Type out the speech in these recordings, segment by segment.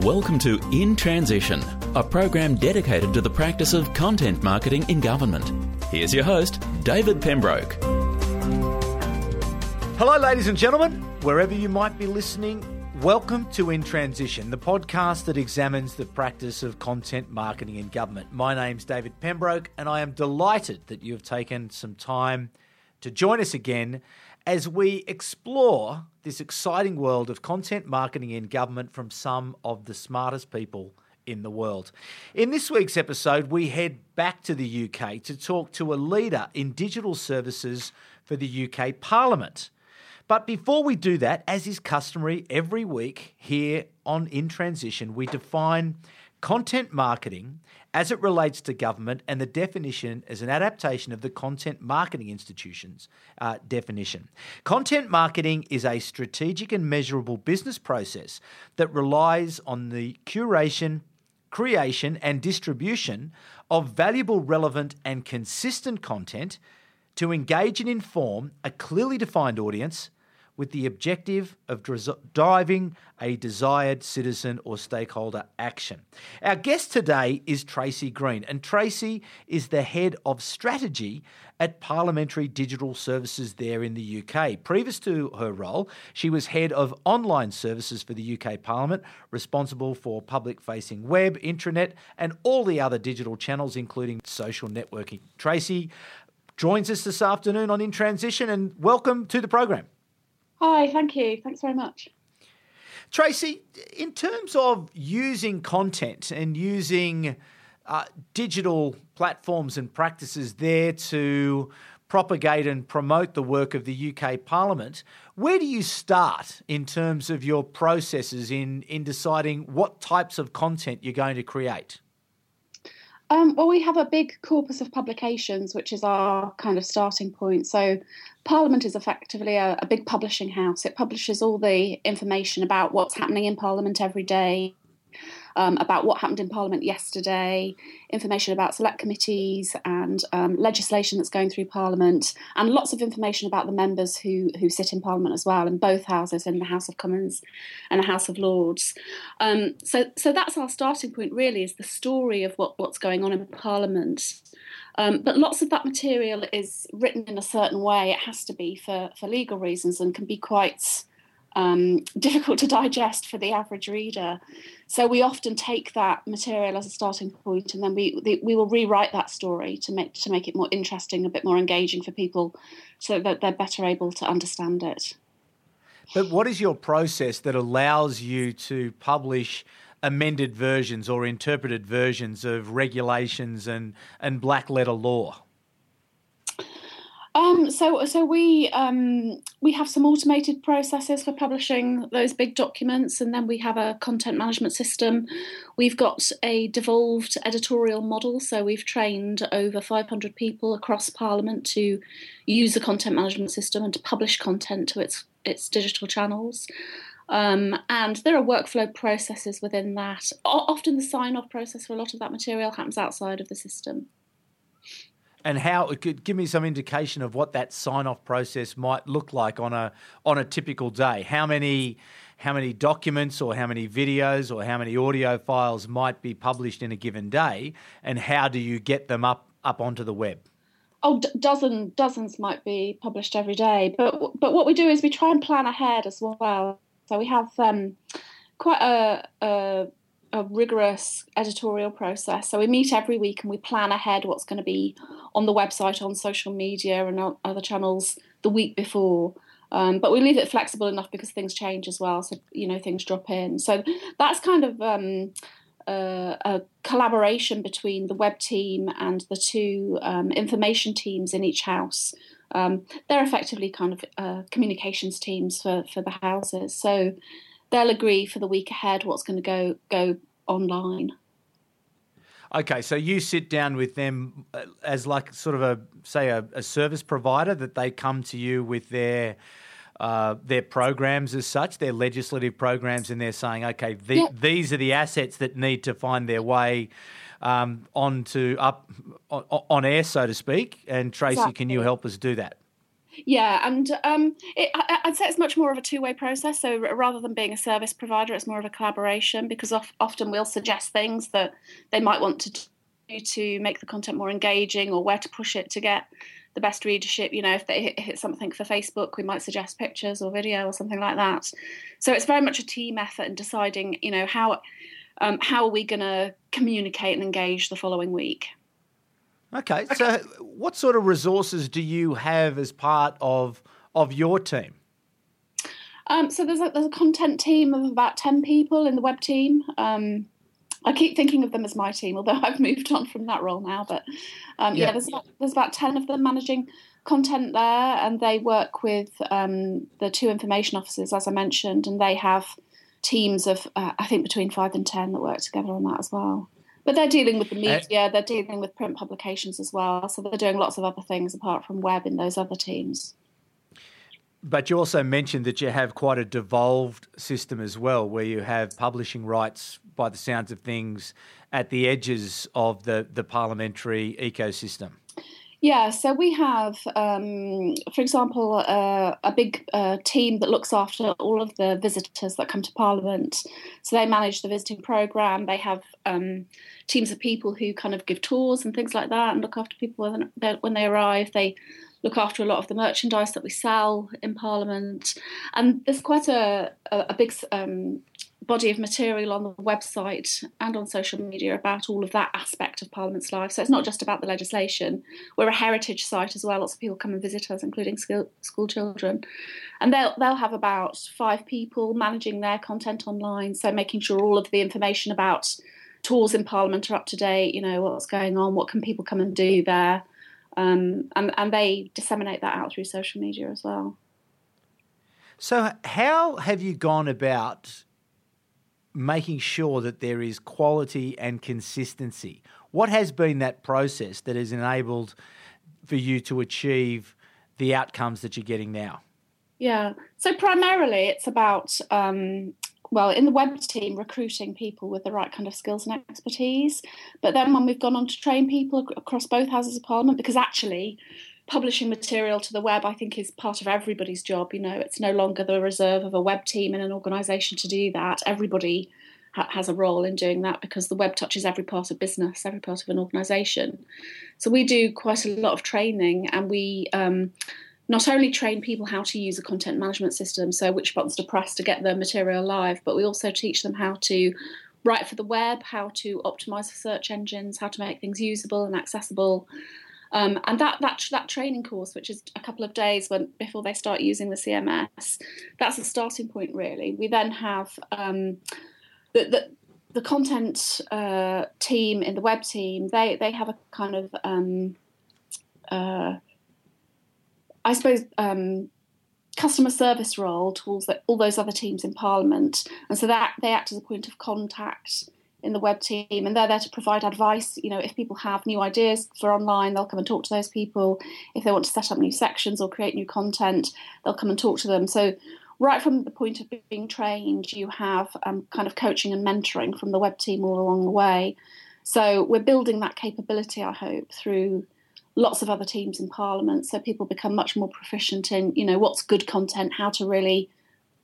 Welcome to In Transition, a program dedicated to the practice of content marketing in government. Here's your host, David Pembroke. Hello, ladies and gentlemen, wherever you might be listening. Welcome to In Transition, the podcast that examines the practice of content marketing in government. My name's David Pembroke, and I am delighted that you have taken some time to join us again as we explore this exciting world of content marketing in government from some of the smartest people in the world. In this week's episode, we head back to the UK to talk to a leader in digital services for the UK Parliament. But before we do that, as is customary every week here on In Transition, we define content marketing as it relates to government and the definition as an adaptation of the Content Marketing Institute's uh, definition. Content marketing is a strategic and measurable business process that relies on the curation, creation, and distribution of valuable, relevant, and consistent content to engage and inform a clearly defined audience with the objective of driving a desired citizen or stakeholder action. Our guest today is Tracy Green, and Tracy is the head of strategy at Parliamentary Digital Services there in the UK. Previous to her role, she was head of online services for the UK Parliament, responsible for public facing web, intranet, and all the other digital channels, including social networking. Tracy joins us this afternoon on In Transition, and welcome to the program. Hi, thank you. Thanks very much. Tracy, in terms of using content and using uh, digital platforms and practices there to propagate and promote the work of the UK Parliament, where do you start in terms of your processes in, in deciding what types of content you're going to create? Um, well, we have a big corpus of publications, which is our kind of starting point. So, Parliament is effectively a, a, big publishing house. It publishes all the information about what's happening in Parliament every day, um, about what happened in Parliament yesterday, information about select committees and um, legislation that's going through Parliament, and lots of information about the members who who sit in Parliament as well, in both houses, in the House of Commons and the House of Lords. Um, so, so that's our starting point. Really, is the story of what, what's going on in Parliament. Um, but lots of that material is written in a certain way. It has to be for, for legal reasons and can be quite um, difficult to digest for the average reader. So we often take that material as a starting point, and then we the, we will rewrite that story to make to make it more interesting, a bit more engaging for people, so that they're better able to understand it. But what is your process that allows you to publish? amended versions or interpreted versions of regulations and, and black letter law? Um, so, so we um, we have some automated processes for publishing those big documents, and then we have a content management system. We've got a devolved editorial model, so we've trained over 500 people across Parliament to use the content management system and to publish content to its its digital channels. Um, and there are workflow processes within that. O- often, the sign off process for a lot of that material happens outside of the system and how it could give me some indication of what that sign off process might look like on a on a typical day. How many how many documents or how many videos or how many audio files might be published in a given day, and how do you get them up up onto the web? Oh, d- dozen dozens might be published every day, but but what we do is we try and plan ahead as well. So we have um, quite a, a a rigorous editorial process. So we meet every week and we plan ahead what's going to be on the website, on social media, and on other channels the week before. Um, but we leave it flexible enough because things change as well. So you know things drop in. So that's kind of um, uh, a collaboration between the web team and the two um, information teams in each house. Um, they're effectively kind of uh, communications teams for for the houses. So they'll agree for the week ahead what's going to go go online. Okay, so you sit down with them uh, as like sort of a say a, a service provider that they come to you with their uh, their programs as such, their legislative programs, and they're saying, okay, the, yep. these are the assets that need to find their way um, onto up on, on, air, so to speak. And Tracy, exactly. can you help us do that? Yeah, and um, it, I, would say it's much more of a two-way process. So rather than being a service provider, it's more of a collaboration because of, often we'll suggest things that they might want to do to make the content more engaging or where to push it to get the best readership. You know, if they hit something for Facebook, we might suggest pictures or video or something like that. So it's very much a team effort in deciding, you know, how um, how are we going to communicate and engage the following week. Okay, so what sort of resources do you have as part of of your team? Um, so there's a, there's a content team of about ten people in the web team. Um, I keep thinking of them as my team, although I've moved on from that role now. But um, yeah. yeah, there's about, there's about ten of them managing content there, and they work with um, the two information officers, as I mentioned, and they have teams of uh, I think between five and ten that work together on that as well. But they're dealing with the uh, media, uh, they're dealing with print publications as well. So they're doing lots of other things apart from web in those other teams. But you also mentioned that you have quite a devolved system as well, where you have publishing rights, by the sounds of things, at the edges of the, the parliamentary ecosystem. Yeah, so we have, um, for example, uh, a big uh, team that looks after all of the visitors that come to Parliament. So they manage the visiting programme. They have um, teams of people who kind of give tours and things like that and look after people when, when they arrive. They look after a lot of the merchandise that we sell in Parliament. And there's quite a, a, a big um, body of material on the website and on social media about all of that aspect of Parliament's life. So it's not just about the legislation. We're a heritage site as well. Lots of people come and visit us, including school, school children, and they'll they'll have about five people managing their content online. So making sure all of the information about tours in Parliament are up to date. You know what's going on, what can people come and do there, um, and and they disseminate that out through social media as well. So, how have you gone about making sure that there is quality and consistency. What has been that process that has enabled for you to achieve the outcomes that you're getting now? Yeah, so primarily it's about, um, well, in the web team, recruiting people with the right kind of skills and expertise. But then when we've gone on to train people across both Houses of Parliament, because actually, publishing material to the web, I think, is part of everybody's job. You know, it's no longer the reserve of a web team in an organisation to do that. Everybody ha- has a role in doing that because the web touches every part of business, every part of an organisation. So we do quite a lot of training, and we um, not only train people how to use a content management system, so which buttons to press to get the material live, but we also teach them how to write for the web, how to optimize for search engines, how to make things usable and accessible. Um, and that, that that training course, which is a couple of days when before they start using the CMS, that's the starting point. Really, we then have um, the, the, the content uh, team in the web team. They they have a kind of um, uh, I suppose um, customer service role towards the, all those other teams in Parliament, and so that they act as a point of contact in the web team and they're there to provide advice. You know if people have new ideas for online they'll come and talk to those people. If they want to set up new sections or create new content they'll come and talk to them. So right from the point of being trained you have um, kind of coaching and mentoring from the web team all along the way. So we're building that capability i hope through lots of other teams in parliament so people become much more proficient in you know what's good content how to really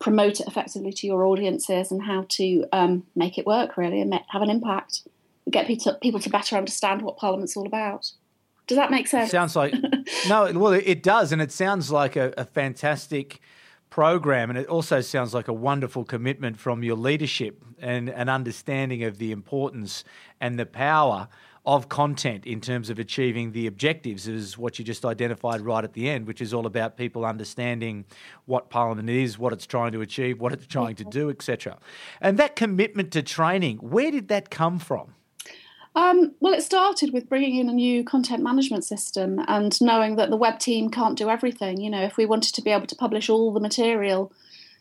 promote it effectively to your audiences and how to um, make it work really and have an impact, get people people to better understand what Parliament's all about. Does that make sense? Sounds like no. Well, it does, and it sounds like a, a fantastic program, and it also sounds like a wonderful commitment from your leadership and an understanding of the importance and the power of content in terms of achieving the objectives is what you just identified right at the end, which is all about people understanding what Parliament is, what it's trying to achieve, what it's trying to do, etc. And that commitment to training, where did that come from? Um, well, it started with bringing in a new content management system and knowing that the web team can't do everything. You know, if we wanted to be able to publish all the material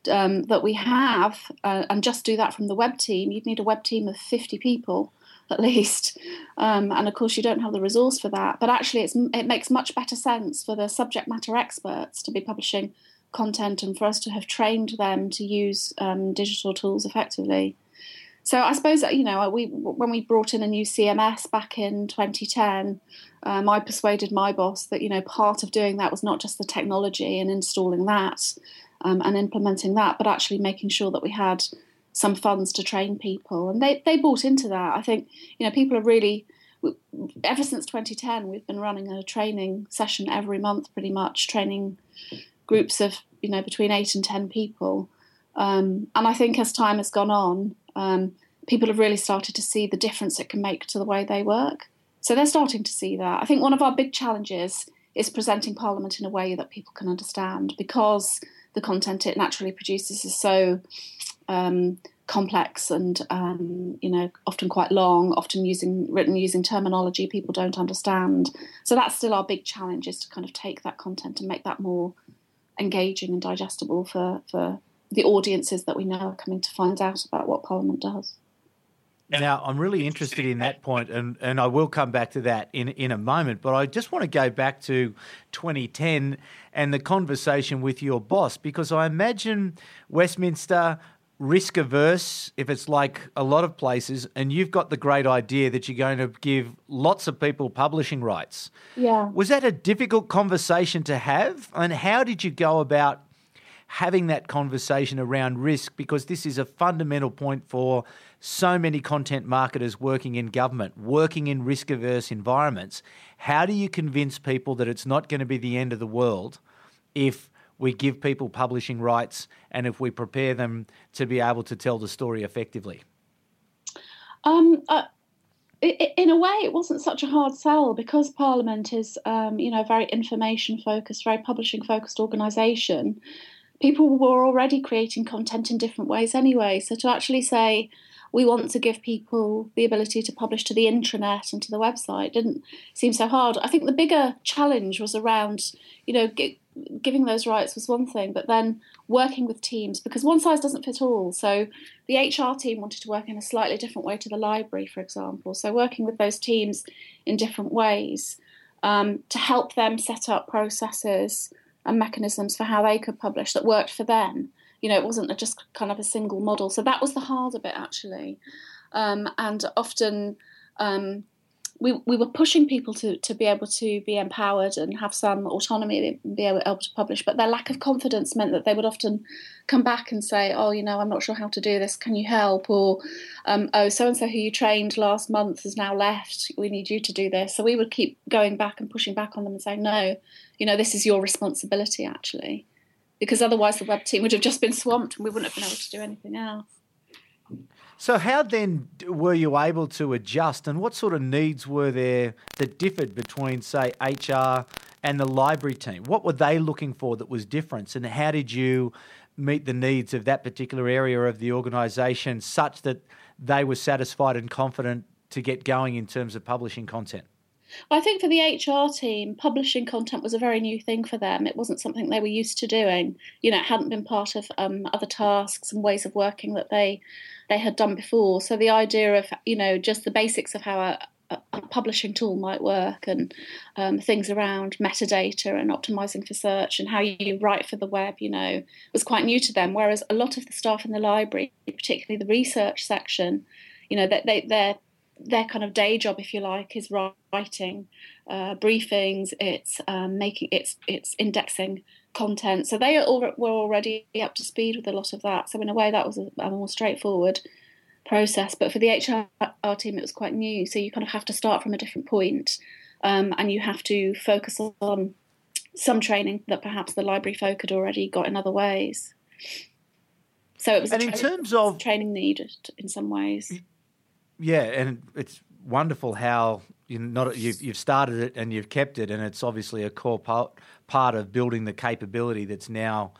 um, that we have uh, and just do that from the web team, you'd need a web team of 50 people at least. Um, and of course, you don't have the resource for that. But actually, it makes much better sense for the subject matter experts to be publishing content and for us to have trained them to use um, digital tools effectively. So I suppose you know we when we brought in a new CMS back in 2010, um, I persuaded my boss that you know part of doing that was not just the technology and installing that um, and implementing that, but actually making sure that we had some funds to train people, and they they bought into that. I think you know people are really ever since 2010 we've been running a training session every month, pretty much training groups of you know between eight and ten people, um, and I think as time has gone on, um, people have really started to see the difference it can make to the way they work. So they're starting to see that. I think one of our big challenges is presenting Parliament in a way that people can understand because the content it naturally produces is so um, complex and um, you know often quite long, often using written using terminology people don't understand. So that's still our big challenge is to kind of take that content and make that more engaging and digestible for for the audiences that we know are coming to find out about what Parliament does. Now, I'm really interested in that point, and, and I will come back to that in, in a moment. But I just want to go back to 2010 and the conversation with your boss, because I imagine Westminster risk averse if it's like a lot of places and you've got the great idea that you're going to give lots of people publishing rights. Yeah. Was that a difficult conversation to have? And how did you go about having that conversation around risk because this is a fundamental point for so many content marketers working in government, working in risk averse environments. How do you convince people that it's not going to be the end of the world if we give people publishing rights and if we prepare them to be able to tell the story effectively? Um, uh, in a way, it wasn't such a hard sell because Parliament is, um, you know, a very information focused, very publishing focused organisation people were already creating content in different ways anyway. So to actually say, we want to give people the ability to publish to the intranet and to the website didn't seem so hard. I think the bigger challenge was around, you know, giving those rights was one thing, but then working with teams because one size doesn't fit all. So the HR team wanted to work in a slightly different way to the library, for example. So working with those teams in different ways um, to help them set up processes and mechanisms for how they could publish that worked for them. You know, it wasn't just kind of a single model. So that was the harder bit actually. Um, and often um, we, we were pushing people to, to be able to be empowered and have some autonomy and be able, able to publish, but their lack of confidence meant that they would often come back and say, "Oh, you know, I'm not sure how to do this. Can you help?" Or, um, "Oh, so and so who you trained last month has now left. We need you to do this." So we would keep going back and pushing back on them and saying, "No, you know, this is your responsibility actually," because otherwise the web team would have just been swamped and we wouldn't have been able to do anything else. So, how then were you able to adjust, and what sort of needs were there that differed between, say, HR and the library team? What were they looking for that was different, and how did you meet the needs of that particular area of the organisation such that they were satisfied and confident to get going in terms of publishing content? I think for the HR team, publishing content was a very new thing for them. It wasn't something they were used to doing. You know, it hadn't been part of um, other tasks and ways of working that they they had done before. So the idea of you know just the basics of how a, a publishing tool might work and um, things around metadata and optimizing for search and how you write for the web, you know, was quite new to them. Whereas a lot of the staff in the library, particularly the research section, you know, that they, they're their kind of day job, if you like, is writing uh, briefings. It's um, making it's it's indexing content. So they all, were already up to speed with a lot of that. So in a way, that was a, a more straightforward process. But for the HR team, it was quite new. So you kind of have to start from a different point, um, and you have to focus on some training that perhaps the library folk had already got in other ways. So it was and in terms of training needed in some ways yeah, and it's wonderful how you not you've, you've started it and you've kept it, and it's obviously a core part part of building the capability that's now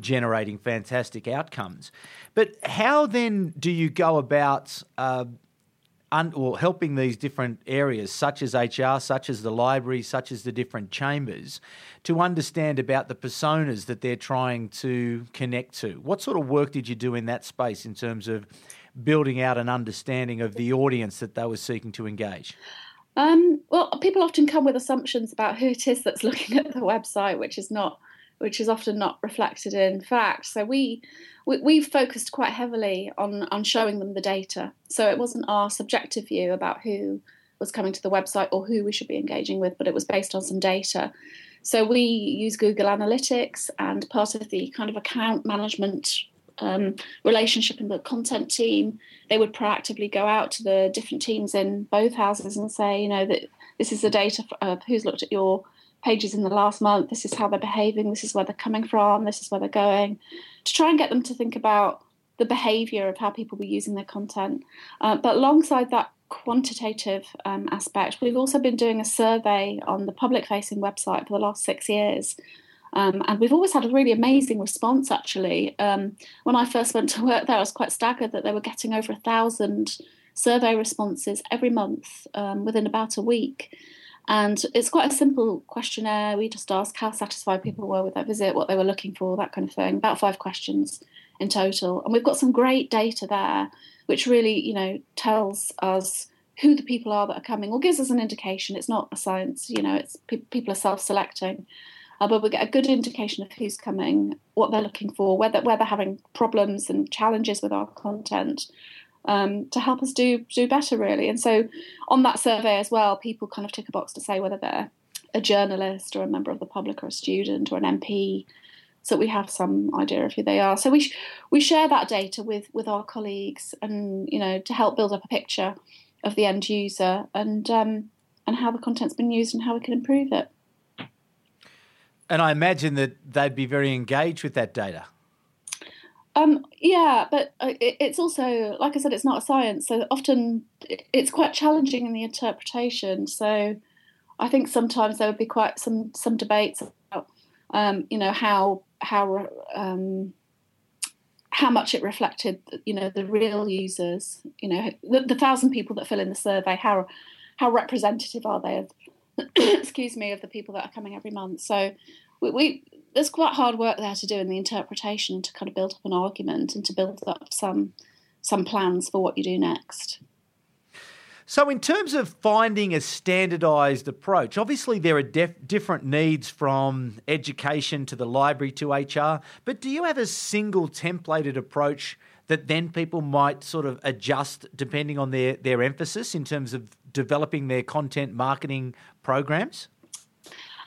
generating fantastic outcomes. But how then do you go about uh, un, or helping these different areas, such as HR, such as the library, such as the different chambers, to understand about the personas that they're trying to connect to? What sort of work did you do in that space in terms of building out an understanding of the audience that they were seeking to engage? Um, well, people often come with assumptions about who it is that's looking at the website, which is not which is often not reflected in fact. So we, we we focused quite heavily on on showing them the data. So it wasn't our subjective view about who was coming to the website or who we should be engaging with, but it was based on some data. So we use Google Analytics and part of the kind of account management um, relationship in the content team. They would proactively go out to the different teams in both houses and say, you know, that this is the data of who's looked at your pages in the last month. This is how they're behaving. This is where they're coming from. This is where they're going. To try and get them to think about the behavior of how people were using their content. Uh, but alongside that quantitative um, aspect, we've also been doing a survey on the public facing website for the last six years. Um, and we've always had a really amazing response, actually. Um, when I first went to work there, I was quite staggered that they were getting over a thousand survey responses every month um, within about a week. And it's quite a simple questionnaire. We just ask how satisfied people were with their visit, what they were looking for, that kind of thing. About five questions in total. And we've got some great data there, which really, you know, tells us who the people are that are coming or gives us an indication. It's not a science, you know, it's pe- people are self-selecting. Uh, but we get a good indication of who's coming, what they're looking for, whether where they're having problems and challenges with our content, um, to help us do do better really. And so on that survey as well, people kind of tick a box to say whether they're a journalist or a member of the public or a student or an MP. So we have some idea of who they are. So we sh- we share that data with with our colleagues, and you know to help build up a picture of the end user and um, and how the content's been used and how we can improve it. And I imagine that they'd be very engaged with that data. Um, yeah, but uh, it's also, like I said, it's not a science. So often it's quite challenging in the interpretation. So I think sometimes there would be quite some some debates about, um, you know, how how um, how much it reflected, you know, the real users. You know, the, the thousand people that fill in the survey. How how representative are they of, excuse me, of the people that are coming every month? So we, we there's quite hard work there to do in the interpretation to kind of build up an argument and to build up some some plans for what you do next. So, in terms of finding a standardised approach, obviously there are def- different needs from education to the library to HR, but do you have a single templated approach that then people might sort of adjust depending on their, their emphasis in terms of developing their content marketing programs?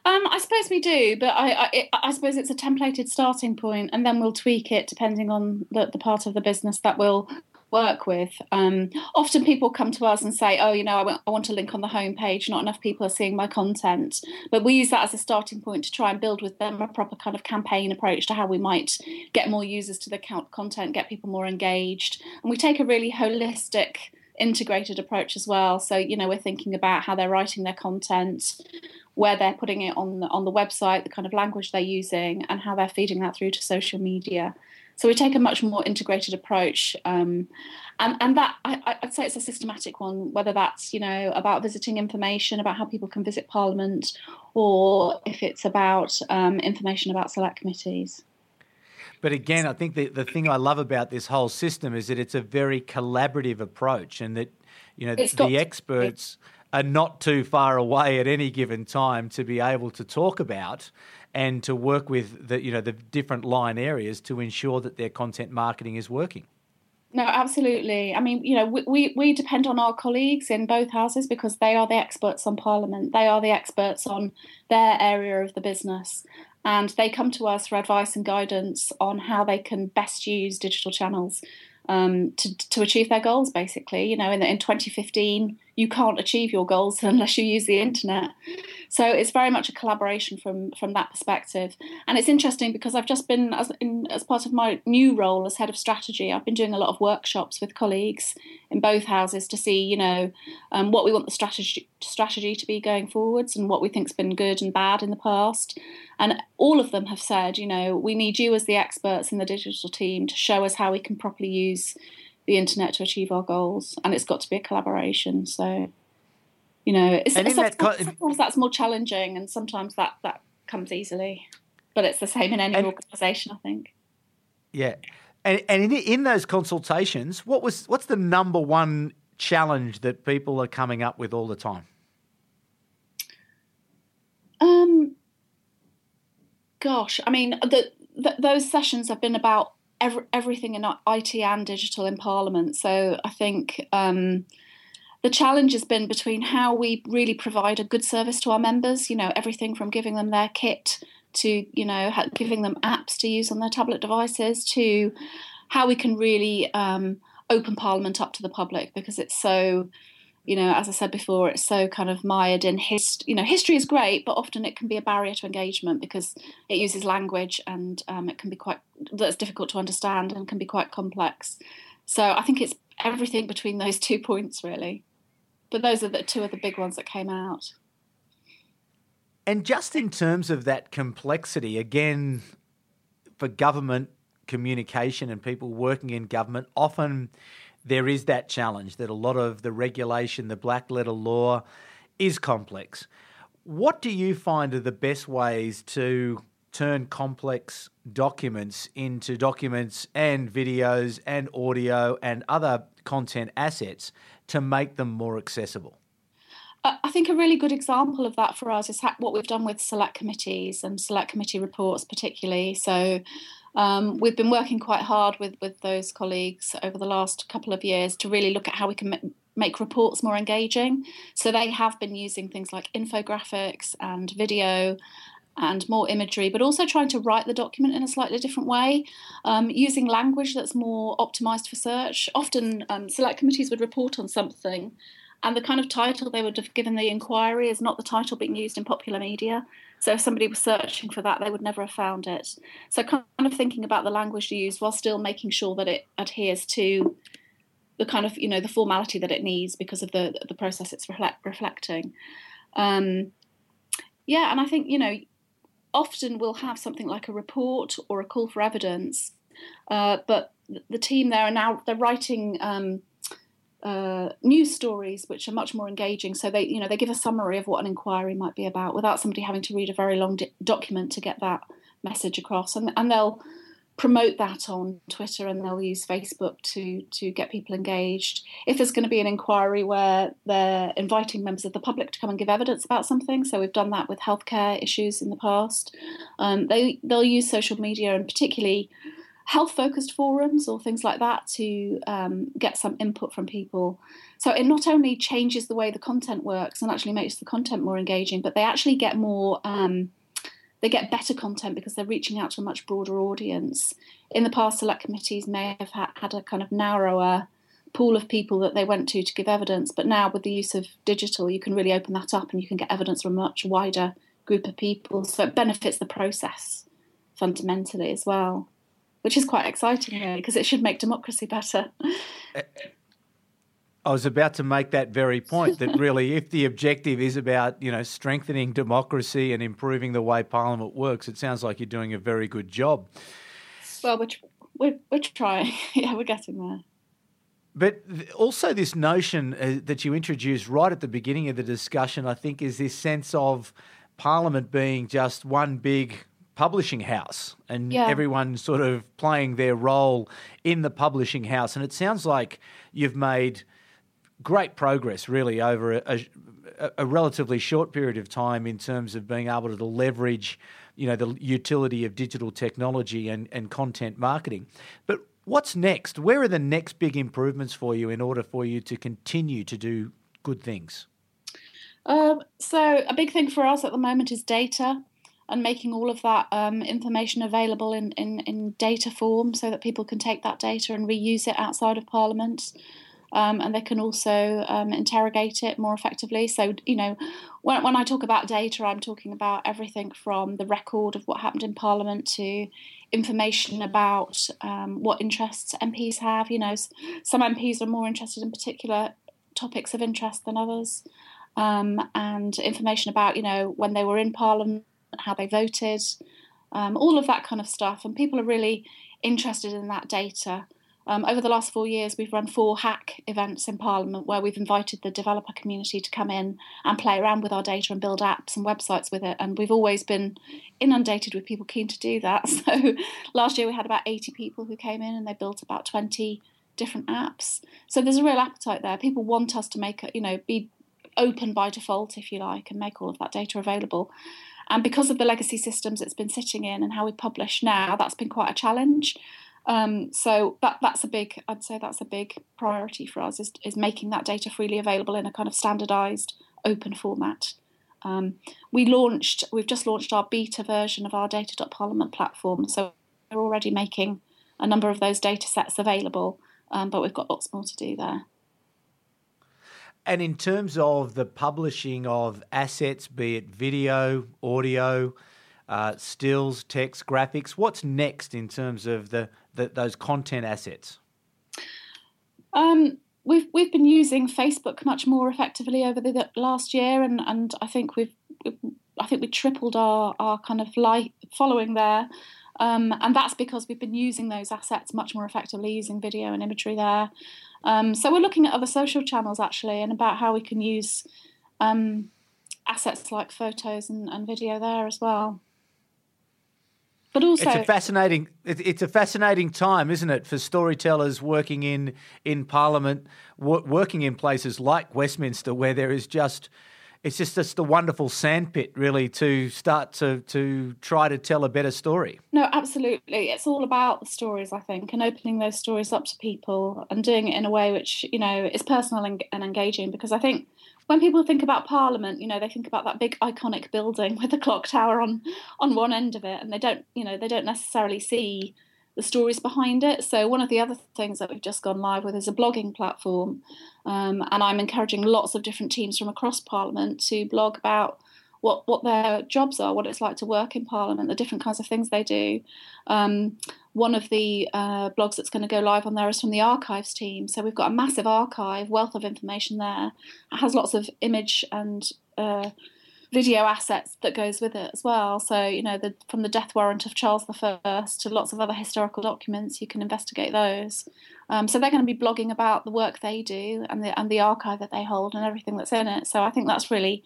Um, I suppose we do, but I, I, I, suppose it's a templated starting point, and then we'll tweak it depending on the, the part of the business that we'll work with. Um, often people come to us and say, "Oh, you know, I want to link on the homepage. Not enough people are seeing my content." But we use that as a starting point to try and build with them a proper kind of campaign approach to how we might get more users to the content, get people more engaged, and we take a really holistic integrated approach as well. So, you know, we're thinking about how they're writing their content, where they're putting it on the, on the website, the kind of language they're using, and how they're feeding that through to social media. So we take a much more integrated approach, um, and and that I, would say it's a systematic one. Whether that's you know about visiting information about how people can visit Parliament, or if it's about um, information about select committees. But again, I think the, the thing I love about this whole system is that it's a very collaborative approach, and that you know the experts are not too far away at any given time to be able to talk about and to work with the you know the different line areas to ensure that their content marketing is working. No, absolutely. I mean, you know, we, we, we depend on our colleagues in both houses because they are the experts on Parliament. They are the experts on their area of the business. And they come to us for advice and guidance on how they can best use digital channels um, to, to achieve their goals, basically. You know, in, in 2015, you can't achieve your goals unless you use the internet. So it's very much a collaboration from from that perspective. And it's interesting because I've just been as in, as part of my new role as head of strategy, I've been doing a lot of workshops with colleagues in both houses to see, you know, um, what we want the strategy strategy to be going forwards and what we think's been good and bad in the past. And all of them have said, you know, we need you as the experts in the digital team to show us how we can properly use the internet to achieve our goals, and it's got to be a collaboration. So, you know, it's, it's sometimes, that, sometimes that's more challenging, and sometimes that that comes easily. But it's the same in any and, organisation, I think. Yeah, and and in, in those consultations, what was what's the number one challenge that people are coming up with all the time? Um, gosh, I mean, the, the, those sessions have been about every, everything in IT and digital in Parliament. So I think um, the challenge has been between how we really provide a good service to our members. You know, everything from giving them their kit to you know giving them apps to use on their tablet devices to how we can really um, open Parliament up to the public because it's so you know, as I said before, it's so kind of mired in history. You know, history is great, but often it can be a barrier to engagement because it uses language and um, it can be quite that's difficult to understand and can be quite complex. So I think it's everything between those two points, really. But those are the two of the big ones that came out. And just in terms of that complexity, again, for government communication and people working in government, often there is that challenge that a lot of the regulation, the black letter law, is complex. What do you find are the best ways to turn complex documents into documents and videos and audio and other content assets to make them more accessible? I think a really good example of that for us is what we've done with select committees and select committee reports, particularly. So, um, we've been working quite hard with, with those colleagues over the last couple of years to really look at how we can make reports more engaging. So they have been using things like infographics and video and more imagery, but also trying to write the document in a slightly different way, um, using language that's more optimized for search. Often, um, select committees would report on something and the kind of title they would have given the inquiry is not the title being used in popular media. So if somebody was searching for that, they would never have found it. So kind of thinking about the language used while still making sure that it adheres to the kind of you know the formality that it needs because of the the process it's reflect, reflecting. Um, yeah, and I think you know often we'll have something like a report or a call for evidence, uh, but the team there are now they're writing. Um, uh, news stories which are much more engaging. So they, you know, they give a summary of what an inquiry might be about without somebody having to read a very long di- document to get that message across. And, and they'll promote that on Twitter and they'll use Facebook to to get people engaged. If there's going to be an inquiry where they're inviting members of the public to come and give evidence about something, so we've done that with healthcare issues in the past. Um, they they'll use social media and particularly health focused forums or things like that to um, get some input from people. So it not only changes the way the content works and actually makes the content more engaging, but they actually get more. Um, they get better content because they're reaching out to a much broader audience. In the past, select committees may have had a kind of narrower pool of people that they went to to give evidence, but now with the use of digital, you can really open that up and you can get evidence from a much wider group of people. So it benefits the process fundamentally as well which is quite exciting, really, because it should make democracy better. I was about to make that very point that really, if the objective is about you know strengthening democracy and improving the way Parliament works, it sounds like you're doing a very good job. Well, we're we're, we're trying. yeah, we're getting there. But also, this notion uh, that you introduced right at the beginning of the discussion, I think, is this sense of Parliament being just one big publishing house and yeah. everyone sort of playing their role in the publishing house. And it sounds like you've made great progress really over a, a, a, relatively short period of time in terms of being able to leverage you know the utility of digital technology and, and content marketing but what's next where are the next big improvements for you in order for you to continue to do good things um, so a big thing for us at the moment is data and making all of that um, information available in, in, in data form so that people can take that data and reuse it outside of Parliament. Um, and they can also um, interrogate it more effectively. So, you know, when, when I talk about data, I'm talking about everything from the record of what happened in Parliament to information about um, what interests MPs have. You know, some MPs are more interested in particular topics of interest than others, um, and information about, you know, when they were in Parliament how they voted, um, all of that kind of stuff. And people are really interested in that data. Um, over the last four years, we've run four hack events in Parliament where we've invited the developer community to come in and play around with our data and build apps and websites with it. And we've always been inundated with people keen to do that. So last year we had about 80 people who came in and they built about 20 different apps. So there's a real appetite there. People want us to make you know, be open by default, if you like, and make all of that data available. And because of the legacy systems it's been sitting in and how we publish now, that's been quite a challenge. Um, so that that's a big, I'd say that's a big priority for us is, is making that data freely available in a kind of standardised open format. Um, we launched, we've just launched our beta version of our data.parliament platform, so we're already making a number of those data sets available, um, but we've got lots more to do there. And in terms of the publishing of assets, be it video, audio, uh, stills, text, graphics, what's next in terms of the, the those content assets? Um, we've we've been using Facebook much more effectively over the last year, and, and I think we've I think we tripled our our kind of like following there, um, and that's because we've been using those assets much more effectively, using video and imagery there. Um, so we're looking at other social channels actually, and about how we can use um, assets like photos and, and video there as well. But also, it's a fascinating. It's a fascinating time, isn't it, for storytellers working in in Parliament, working in places like Westminster, where there is just it's just just a wonderful sandpit, really, to start to to try to tell a better story. No, absolutely. It's all about the stories, I think, and opening those stories up to people and doing it in a way which you know is personal and, and engaging. Because I think when people think about Parliament, you know, they think about that big iconic building with the clock tower on on one end of it, and they don't, you know, they don't necessarily see the stories behind it. So one of the other things that we've just gone live with is a blogging platform, um, and I'm encouraging lots of different teams from across Parliament to blog about what what their jobs are, what it's like to work in Parliament, the different kinds of things they do. Um, one of the uh, blogs that's going to go live on there is from the archives team. So we've got a massive archive, wealth of information there. It has lots of image and uh, video assets that goes with it as well. So you know, the, from the death warrant of Charles I to lots of other historical documents, you can investigate those. Um, so they're going to be blogging about the work they do and the and the archive that they hold and everything that's in it. So I think that's really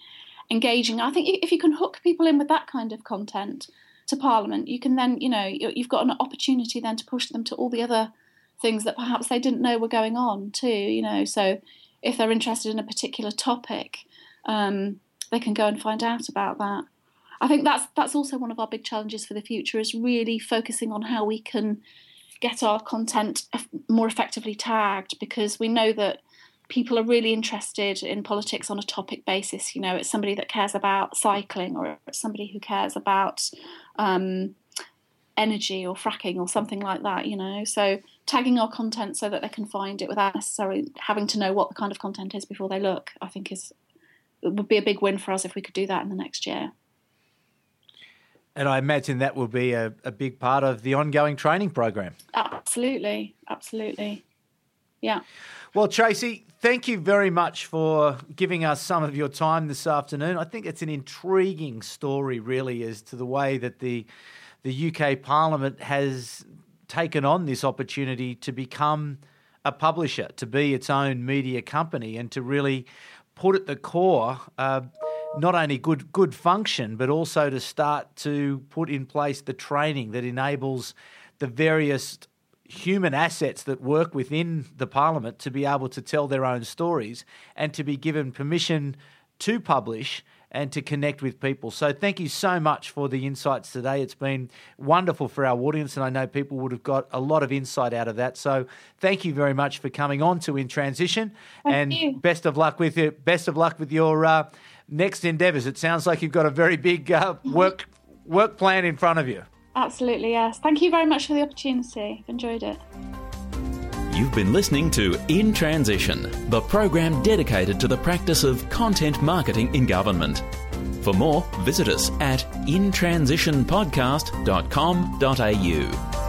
engaging. I think if you can hook people in with that kind of content to Parliament, you can then, you know, you've got an opportunity then to push them to all the other things that perhaps they didn't know were going on too. You know, so if they're interested in a particular topic, um, they can go and find out about that. I think that's that's also one of our big challenges for the future is really focusing on how we can get our content more effectively tagged because we know that people are really interested in politics on a topic basis. You know, it's somebody that cares about cycling, or it's somebody who cares about um, energy or fracking or something like that. You know, so tagging our content so that they can find it without necessarily having to know what the kind of content is before they look, I think is it would be a big win for us if we could do that in the next year. And I imagine that will be a, a big part of the ongoing training program. Absolutely, absolutely. Yeah. Well, Tracy, thank you very much for giving us some of your time this afternoon. I think it's an intriguing story, really, as to the way that the the UK Parliament has taken on this opportunity to become a publisher, to be its own media company, and to really put at the core uh, not only good good function, but also to start to put in place the training that enables the various human assets that work within the parliament to be able to tell their own stories and to be given permission to publish and to connect with people. So thank you so much for the insights today. It's been wonderful for our audience, and I know people would have got a lot of insight out of that. So thank you very much for coming on to In Transition, thank and you. best of luck with your best of luck with your uh, next endeavours. It sounds like you've got a very big uh, work work plan in front of you. Absolutely, yes. Thank you very much for the opportunity. I've enjoyed it. You've been listening to In Transition, the program dedicated to the practice of content marketing in government. For more, visit us at intransitionpodcast.com.au.